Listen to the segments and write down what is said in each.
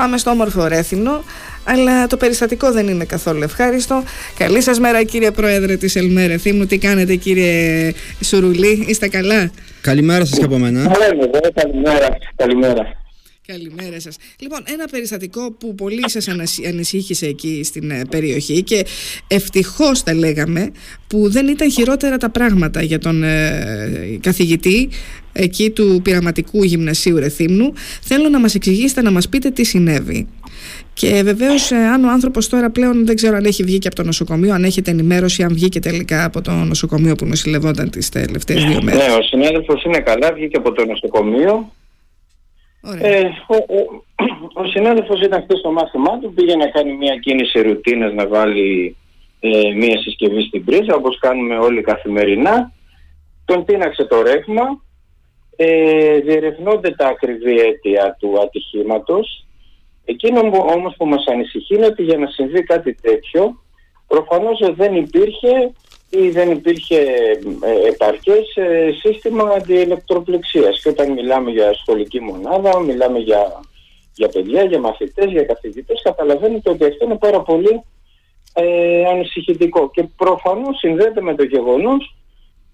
Πάμε στο όμορφο Ρέθινο, αλλά το περιστατικό δεν είναι καθόλου ευχάριστο. Καλή σας μέρα κύριε Πρόεδρε της Ελμέρε Θήμου. Τι κάνετε κύριε Σουρουλή, είστε καλά; Καλημέρα σας και από μένα. Καλημέρα, καλημέρα. Καλημέρα σας. Λοιπόν, ένα περιστατικό που πολύ σας ανησύχησε εκεί στην ε, περιοχή και ευτυχώς τα λέγαμε που δεν ήταν χειρότερα τα πράγματα για τον ε, καθηγητή εκεί του πειραματικού γυμνασίου Ρεθύμνου. Θέλω να μας εξηγήσετε, να μας πείτε τι συνέβη. Και βεβαίως, ε, αν ο άνθρωπος τώρα πλέον δεν ξέρω αν έχει βγει και από το νοσοκομείο, αν έχετε ενημέρωση, αν βγήκε τελικά από το νοσοκομείο που νοσηλευόταν τις τελευταίες δύο μέρες. Ναι, ο συνάδελφος είναι καλά, βγήκε από το νοσοκομείο. Ε, ο, ο, ο συνάδελφος ήταν χθες στο μάθημά του, πήγε να κάνει μια κίνηση ρουτίνας να βάλει ε, μια συσκευή στην πρίζα όπως κάνουμε όλοι καθημερινά. Τον τίναξε το ρεύμα, ε, διερευνώνται τα ακριβή αίτια του ατυχήματος. Εκείνο όμως που μας ανησυχεί είναι ότι για να συμβεί κάτι τέτοιο προφανώς δεν υπήρχε ή δεν υπήρχε ε, επαρκές ε, σύστημα αντιελεκτροπληξίας. Και όταν μιλάμε για σχολική μονάδα, μιλάμε για, για παιδιά, για μαθητές, για καθηγητές, καταλαβαίνετε ότι αυτό είναι πάρα πολύ ε, ανησυχητικό. Και προφανώς συνδέεται με το γεγονός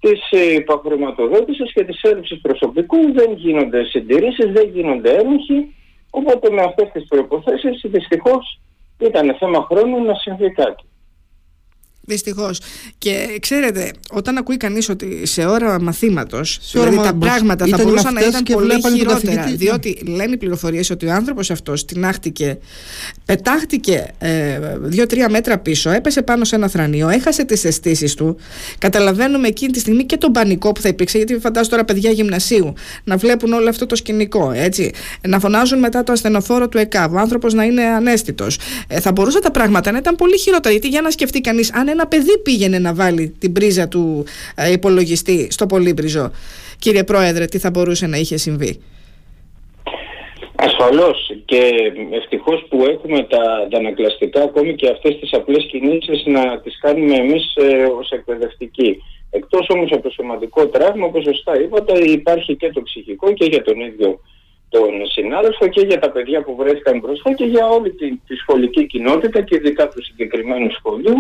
της υπαχρηματοδότησης και της έλλειψης προσωπικού. Δεν γίνονται συντηρήσεις, δεν γίνονται έλεγχοι. Οπότε με αυτές τις προϋποθέσεις δυστυχώς ήταν θέμα χρόνου να συμβεί κάτι. Δυστυχώς. Και ξέρετε, όταν ακούει κανείς ότι σε ώρα μαθήματος, δηλαδή τα πράγματα θα μπορούσαν να ήταν πολύ χειρότερα. Διότι λένε οι πληροφορίες ότι ο άνθρωπος αυτός τεινάχτηκε, πετάχτηκε ε, δύο-τρία μέτρα πίσω, έπεσε πάνω σε ένα θρανίο, έχασε τις αισθήσεις του. Καταλαβαίνουμε εκείνη τη στιγμή και τον πανικό που θα υπήρξε, γιατί φαντάζομαι τώρα παιδιά γυμνασίου να βλέπουν όλο αυτό το σκηνικό. Έτσι, να φωνάζουν μετά το ασθενοφόρο του ΕΚΑΒ, ο άνθρωπος να είναι ανέστητος. Ε, θα μπορούσαν τα πράγματα να ήταν πολύ χειρότερα. Γιατί για να σκεφτεί κανείς, αν ένα παιδί πήγαινε να βάλει την πρίζα του ε, υπολογιστή στο πολύμπριζο. Κύριε Πρόεδρε, τι θα μπορούσε να είχε συμβεί; Ασφαλώς και ευτυχώς που έχουμε τα αντανακλαστικά ακόμη και αυτές τις απλές κινήσεις να τις κάνουμε εμείς ε, ως εκπαιδευτικοί. Εκτός όμως από το σωματικό τραύμα, όπως σωστά είπατε, υπάρχει και το ψυχικό και για τον ίδιο τον συνάδελφο και για τα παιδιά που βρέθηκαν μπροστά και για όλη τη, τη σχολική κοινότητα και ειδικά του συγκεκριμένου σχολείου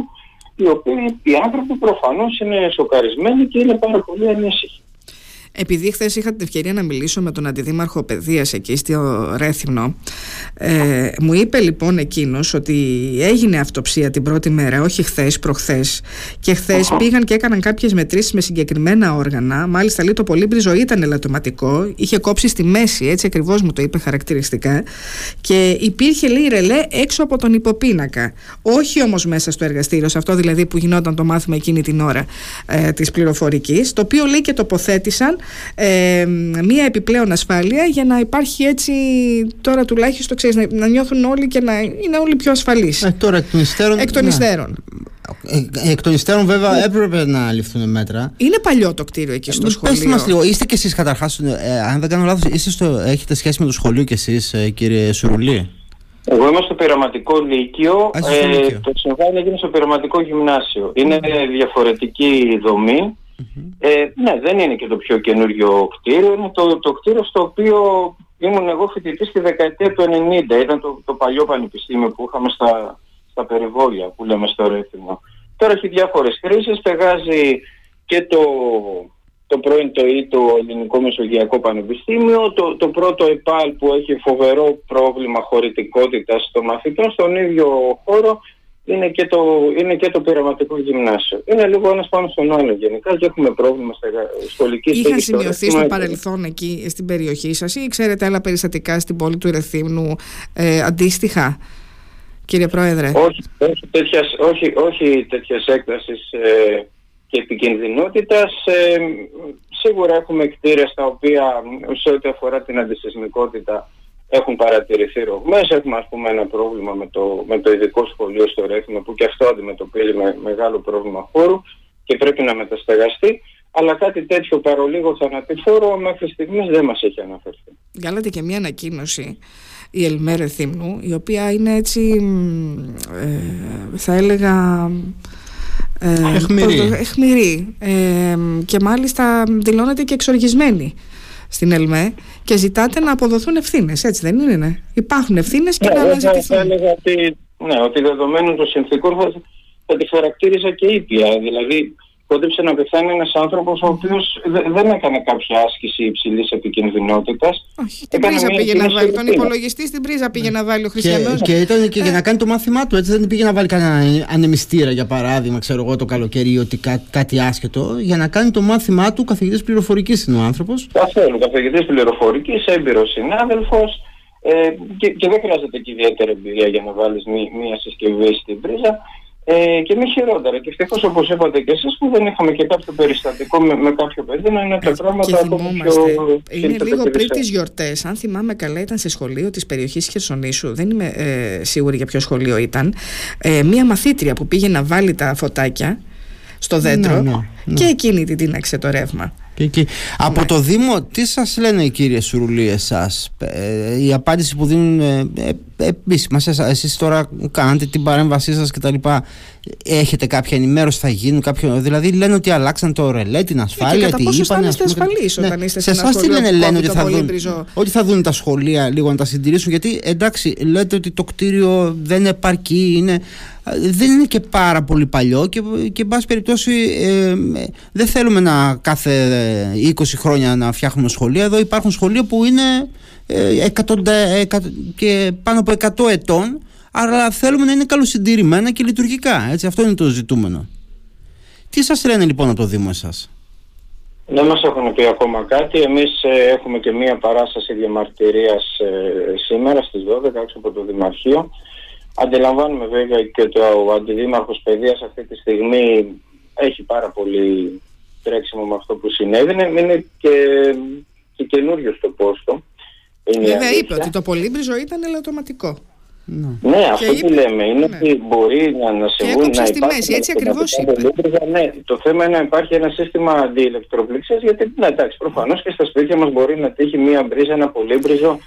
οι οποίοι οι άνθρωποι προφανώς είναι σοκαρισμένοι και είναι πάρα πολύ ανήσυχοι. Επειδή χθες είχα την ευκαιρία να μιλήσω με τον Αντιδήμαρχο Παιδείας εκεί στο Ρέθυμνο, ε, μου είπε λοιπόν εκείνος ότι έγινε αυτοψία την πρώτη μέρα, όχι χθες, προχθές. Και χθες πήγαν και έκαναν κάποιες μετρήσεις με συγκεκριμένα όργανα. Μάλιστα, λέει το πολύμπριζο ήταν ελαττωματικό, είχε κόψει στη μέση, έτσι ακριβώς μου το είπε χαρακτηριστικά. Και υπήρχε, λέει, ρελέ έξω από τον υποπίνακα. Όχι όμως μέσα στο εργαστήριο, σε αυτό δηλαδή που γινόταν το μάθημα εκείνη την ώρα ε, της πληροφορικής, το οποίο λέει και τοποθέτησαν ε, μία επιπλέον ασφάλεια για να υπάρχει έτσι τώρα τουλάχιστον ξέρεις, να, να νιώθουν όλοι και να είναι όλοι πιο ασφαλείς. Ε, τώρα εκ των υστέρων. Εκ των ναι. υστέρων. Ε, εκ των υστέρων, βέβαια, ναι. έπρεπε να ληφθούν μέτρα. Είναι παλιό το κτίριο εκεί στο ε, σχολείο. Πετε μας λίγο, είστε κι εσείς καταρχάς, ε, αν δεν κάνω λάθος, έχετε σχέση με το σχολείο κι εσείς, ε, κύριε Σουρουλή; Εγώ είμαι στο πειραματικό λύκειο. Ε, το συμβάν έγινε στο πειραματικό γυμνάσιο. Είναι διαφορετική δομή. Ε, ναι, δεν είναι και το πιο καινούριο κτίριο. Είναι το, το κτίριο στο οποίο ήμουν εγώ φοιτητής στη δεκαετία του 90. Ήταν το, το παλιό πανεπιστήμιο που είχαμε στα, στα περιβόλια που λέμε στο Ρέθιμο. Τώρα έχει διάφορες χρήσεις, πεγάζει και το, το πρώην το ή το Ελληνικό Μεσογειακό Πανεπιστήμιο, το, το πρώτο ΕΠΑΛ που έχει φοβερό πρόβλημα χωρητικότητας των μαθητών στον ίδιο χώρο είναι και το, είναι και το πειραματικό γυμνάσιο. Είναι λίγο ένας πάνω στον άλλο γενικά και έχουμε πρόβλημα στα σχολική στέγη. Είχαν σημειωθεί στο παρελθόν εκεί στην περιοχή σας ή ξέρετε άλλα περιστατικά στην πόλη του Ρεθύμνου ε, αντίστοιχα, κύριε Πρόεδρε; Όχι, όχι τέτοιας, όχι, όχι τέτοιας έκτασης ε, και επικινδυνότητας. Ε, σίγουρα έχουμε κτίρια στα οποία σε ό,τι αφορά την αντισυσμικότητα έχουν παρατηρηθεί ρογμές, έχουμε ας πούμε ένα πρόβλημα με το, με το ειδικό σχολείο στο Ρέθινο που και αυτό αντιμετωπίζει με μεγάλο πρόβλημα χώρου και πρέπει να μεταστεγαστεί. Αλλά κάτι τέτοιο παρολίγο θανατηφόρο μέχρι στιγμής δεν μας έχει αναφερθεί. Βγάλατε και μια ανακοίνωση η Ελμέρε Θύμνου, η οποία είναι έτσι, ε, θα έλεγα, ε, εχμηρή, εχμηρή ε, και μάλιστα δηλώνεται και εξοργισμένη στην ΕΛΜΕ και ζητάτε να αποδοθούν ευθύνες. Έτσι δεν είναι. Υπάρχουν ευθύνες και ναι, να αναζητηθούν. Θα έλεγα ότι, ναι, ότι δεδομένου των συνθήκων θα, θα τη χαρακτήριζα και ήπια. Δηλαδή, κόντεψε να πεθάνει ένας άνθρωπος ο οποίος δεν έκανε κάποια άσκηση υψηλής επικινδυνότητας. Όχι, την πρίζα πήγε να βάλει. Τον υπολογιστή στην πρίζα πήγε να βάλει ο Χριστιανός. Και, και ήταν και για να κάνει το μάθημά του. Έτσι δεν πήγε να βάλει κανένα ανεμιστήρα για παράδειγμα, ξέρω εγώ το καλοκαίρι ότι κά, κάτι άσχετο. Για να κάνει το μάθημά του καθηγητής πληροφορικής είναι ο άνθρωπος. Καθόλου. Καθηγητής πληροφορικής, έμπειρος συνάδελφος. Ε, και, και δεν χρειάζεται και ιδιαίτερη εμπειρία για να βάλεις μία συσκευή στην πρίζα. Ε, και μη χειρότερα. Και ευτυχώς, όπως είπατε και εσείς, που δεν είχαμε και κάποιο περιστατικό με, με κάποιο παιδί να είναι τα πράγματα ακόμα πιο. Είναι λίγο πριν τις γιορτές. Αν θυμάμαι καλά, ήταν σε σχολείο της περιοχής Χερσονήσου. Δεν είμαι ε, σίγουρη για ποιο σχολείο ήταν. Ε, μία μαθήτρια που πήγε να βάλει τα φωτάκια στο δέντρο ναι, ναι, ναι. και εκείνη την τίναξε το ρεύμα. Και Από το Δήμο, τι σας λένε οι κύριε Σουρουλή, εσάς, ε, η απάντηση που δίνουν ε, ε, επίσημα, εσείς τώρα κάνετε την παρέμβασή σας κτλ. Έχετε κάποια ενημέρωση, θα γίνουν κάποιο. Δηλαδή λένε ότι αλλάξαν το ρελέ, την ασφάλεια, τι είπαν. είστε ασφαλείς ναι. όταν είστε σε εσάς τι λένε, λένε ότι θα, δουν, ότι θα δουν τα σχολεία λίγο να τα συντηρήσουν. Γιατί εντάξει, λέτε ότι το κτίριο δεν επαρκεί, είναι, δεν είναι και πάρα πολύ παλιό και, και εν πάση περιπτώσει ε, δεν θέλουμε να κάθε 20 χρόνια να φτιάχνουμε σχολεία. Εδώ υπάρχουν σχολεία που είναι ε, και πάνω από 100 ετών, αλλά θέλουμε να είναι καλοσυντηρημένα και λειτουργικά. Έτσι, αυτό είναι το ζητούμενο. Τι σας λένε λοιπόν από το Δήμο εσάς; Δεν μας έχουν πει ακόμα κάτι. Εμείς ε, έχουμε και μία παράσταση διαμαρτυρίας ε, σήμερα στις 12 έξω από το Δημαρχείο. Αντιλαμβάνουμε βέβαια και το Αντιδήμαρχος Παιδείας αυτή τη στιγμή έχει πάρα πολύ τρέξιμο με αυτό που συνέβη. Είναι και, και καινούριο στο πόστο. Βέβαια είπε ότι το πολύμπριζο ήταν ελαττωματικό. Ναι, ναι αυτό που λέμε είναι ναι. ότι μπορεί να, να συμβούν να στη μέση, έτσι ακριβώς είπε. Ναι, το θέμα είναι να υπάρχει ένα σύστημα αντιελεκτροπληξία, γιατί ναι, εντάξει, προφανώς και στα σπίτια μας μπορεί να τύχει μία μπρίζα, ένα πολύμπριζο.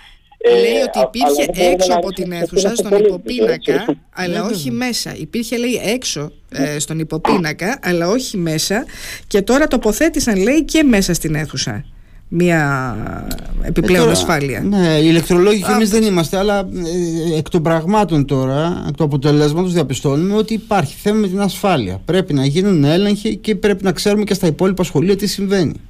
Ε, λέει ότι υπήρχε έξω από την αίθουσα, στον υποπίνακα, αλλά όχι μέσα. Υπήρχε, λέει, έξω ε, στον υποπίνακα, αλλά όχι μέσα. Και τώρα τοποθέτησαν, λέει, και μέσα στην αίθουσα μια επιπλέον ε, ασφάλεια. Ναι, οι ηλεκτρολόγοι και εμείς δεν είμαστε, αλλά ε, εκ των πραγμάτων τώρα, εκ του αποτελέσματος, διαπιστώνουμε ότι υπάρχει θέμα με την ασφάλεια. Πρέπει να γίνουν έλεγχοι και πρέπει να ξέρουμε και στα υπόλοιπα σχολεία τι συμβαίνει.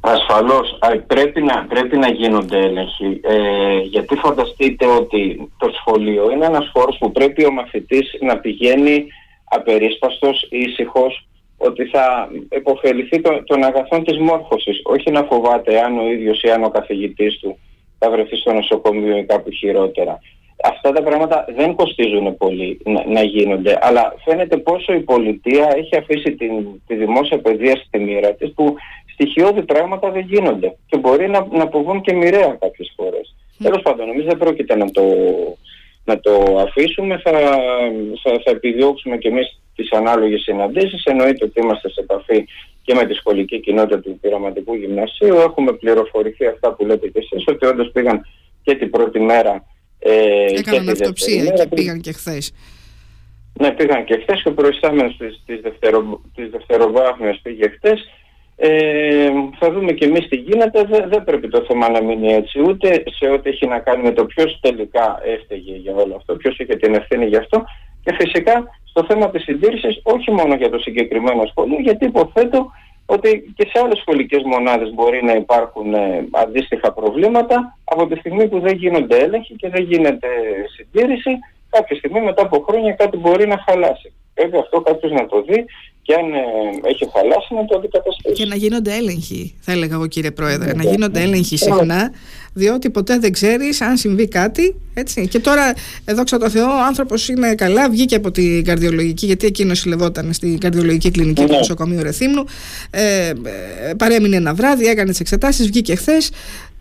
Ασφαλώς, πρέπει να, πρέπει να γίνονται έλεγχοι, ε, γιατί φανταστείτε ότι το σχολείο είναι ένας χώρος που πρέπει ο μαθητής να πηγαίνει απερίσπαστος, ήσυχος, ότι θα υποφεληθεί το, των αγαθών της μόρφωσης, όχι να φοβάται αν ο ίδιος ή αν ο καθηγητής του θα βρεθεί στο νοσοκομείο ή κάπου χειρότερα. Αυτά τα πράγματα δεν κοστίζουν πολύ να, να γίνονται, αλλά φαίνεται πόσο η πολιτεία έχει αφήσει την, τη δημόσια παιδεία στη μοίρα της που στοιχειώδη πράγματα δεν γίνονται και μπορεί να, να αποβούν και μοιραία κάποιες φορές. Mm. Τέλος πάντων, εμείς δεν πρόκειται να το, να το αφήσουμε, θα, θα, θα επιδιώξουμε και εμείς τις ανάλογες συναντήσεις. Εννοείται ότι είμαστε σε επαφή και με τη σχολική κοινότητα του πειραματικού γυμνασίου. Έχουμε πληροφορηθεί αυτά που λέτε και εσείς, ότι όντως πήγαν και την πρώτη μέρα ε, Έκαναν και αυτοψία και πήγαν και χθες. Ναι, πήγαν και χθες και ο προϊστάμενος της, της, δευτερο, της δευτεροβάθμιας πήγε χθες. Ε, θα δούμε και εμείς τι γίνεται. Δεν, δεν πρέπει το θέμα να μείνει έτσι. Ούτε σε ό,τι έχει να κάνει με το ποιος τελικά έφταιγε για όλο αυτό, ποιος είχε την ευθύνη γι' αυτό. Και φυσικά στο θέμα της συντήρησης όχι μόνο για το συγκεκριμένο σχολείο, γιατί υποθέτω ότι και σε άλλες σχολικές μονάδες μπορεί να υπάρχουν ε, αντίστοιχα προβλήματα από τη στιγμή που δεν γίνονται έλεγχοι και δεν γίνεται συντήρηση κάποια στιγμή μετά από χρόνια κάτι μπορεί να χαλάσει. Βέβαια αυτό κάποιος να το δει και αν ε, έχει χαλάσει να το αντικαταστήσει. Και να γίνονται έλεγχοι, θα έλεγα εγώ κύριε Πρόεδρε, να γίνονται έλεγχοι συχνά, διότι ποτέ δεν ξέρεις αν συμβεί κάτι. Έτσι. Και τώρα, εδώ το Θεώ, ο άνθρωπος είναι καλά, βγήκε από την καρδιολογική, γιατί εκείνος συλλευόταν στην καρδιολογική κλινική του ναι. νοσοκομείου Ρεθύμνου. Ε, ε, παρέμεινε ένα βράδυ, έκανε τις εξετάσεις, βγήκε χθες.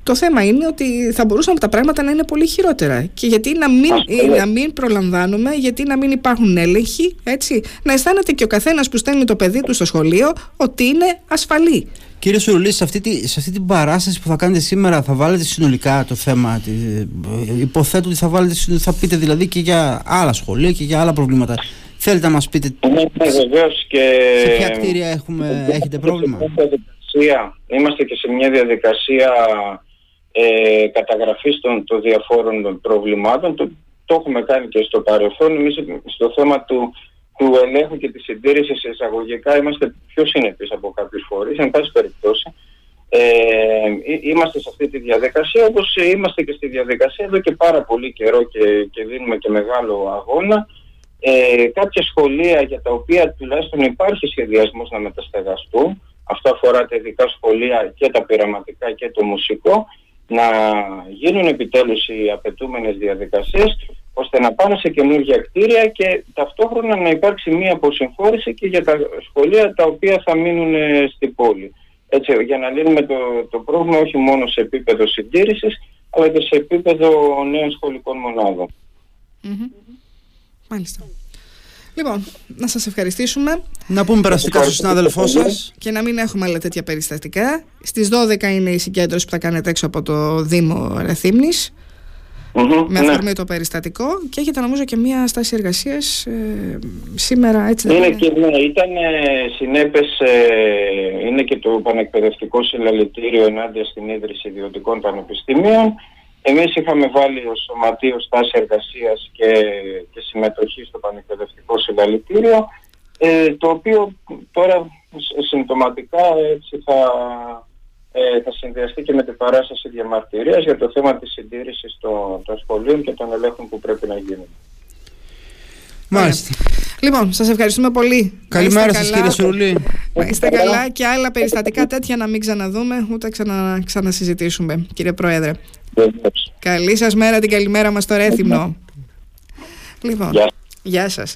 Το θέμα είναι ότι θα μπορούσαν τα πράγματα να είναι πολύ χειρότερα. Και γιατί να μην, να μην προλαμβάνουμε, γιατί να μην υπάρχουν έλεγχοι, έτσι. Να αισθάνεται και ο καθένας που στέλνει το παιδί του στο σχολείο ότι είναι ασφαλή. Κύριε Σουρουλής, σε αυτή, σε αυτή την παράσταση που θα κάνετε σήμερα θα βάλετε συνολικά το θέμα. Υποθέτω ότι θα, βάλετε, θα πείτε δηλαδή και για άλλα σχολεία και για άλλα προβλήματα. Θέλετε να μας πείτε ναι, ναι, και... σε ποια κτίρια έχουμε, έχετε πρόβλημα; Διαδικασία, είμαστε και σε μια διαδικασία ε, καταγραφής των, των διαφόρων προβλημάτων. Το, το έχουμε κάνει και στο παρελθόν. Εμείς στο θέμα του, του ελέγχου και της συντήρησης εισαγωγικά είμαστε πιο συνεπείς από κάποιους φορείς. Εν πάση περιπτώσει, ε, είμαστε σε αυτή τη διαδικασία όπως είμαστε και στη διαδικασία εδώ και πάρα πολύ καιρό και, και δίνουμε και μεγάλο αγώνα ε, κάποια σχολεία για τα οποία τουλάχιστον υπάρχει σχεδιασμός να μεταστεγαστούν αυτό αφορά τα ειδικά σχολεία και τα πειραματικά και το μουσικό να γίνουν επιτέλους οι απαιτούμενες διαδικασίες ώστε να πάνε σε καινούργια κτίρια και ταυτόχρονα να υπάρξει μία αποσυμφόρηση και για τα σχολεία τα οποία θα μείνουν στην πόλη. Έτσι, για να λύνουμε το, το πρόβλημα όχι μόνο σε επίπεδο συντήρησης αλλά και σε επίπεδο νέων σχολικών Μάλιστα. Λοιπόν, να σας ευχαριστήσουμε. Να πούμε περαστικά στον συνάδελφό σας. Και να μην έχουμε άλλα τέτοια περιστατικά. Στις 12 είναι η συγκέντρωση που θα κάνετε έξω από το Δήμο Ρεθύμνης με ναι. αφορμή το περιστατικό και έχετε νομίζω και μια στάση εργασίας ε, σήμερα έτσι είναι και, ναι, ήταν συνέπες ε, είναι και το πανεκπαιδευτικό συλλαλητήριο ενάντια στην ίδρυση ιδιωτικών πανεπιστημίων εμείς είχαμε βάλει ως σωματείο στάση εργασίας και, και συμμετοχή στο πανεκπαιδευτικό συλλαλητήριο ε, το οποίο τώρα συμπτωματικά έτσι θα ε, θα συνδυαστεί και με την παράσταση διαμαρτυρίας για το θέμα της συντήρησης των, των σχολείων και των ελέγχων που πρέπει να γίνουν. Μάλιστα. Λοιπόν, σας ευχαριστούμε πολύ. Καλημέρα σας, κύριε Σουρουλή. είστε καλά και άλλα περιστατικά τέτοια να μην ξαναδούμε, ούτε ξανα, ξανασυζητήσουμε, κύριε Πρόεδρε. Καλή σας μέρα, την καλημέρα μας στο Ρέθυμνο. Λοιπόν, γεια, γεια σας.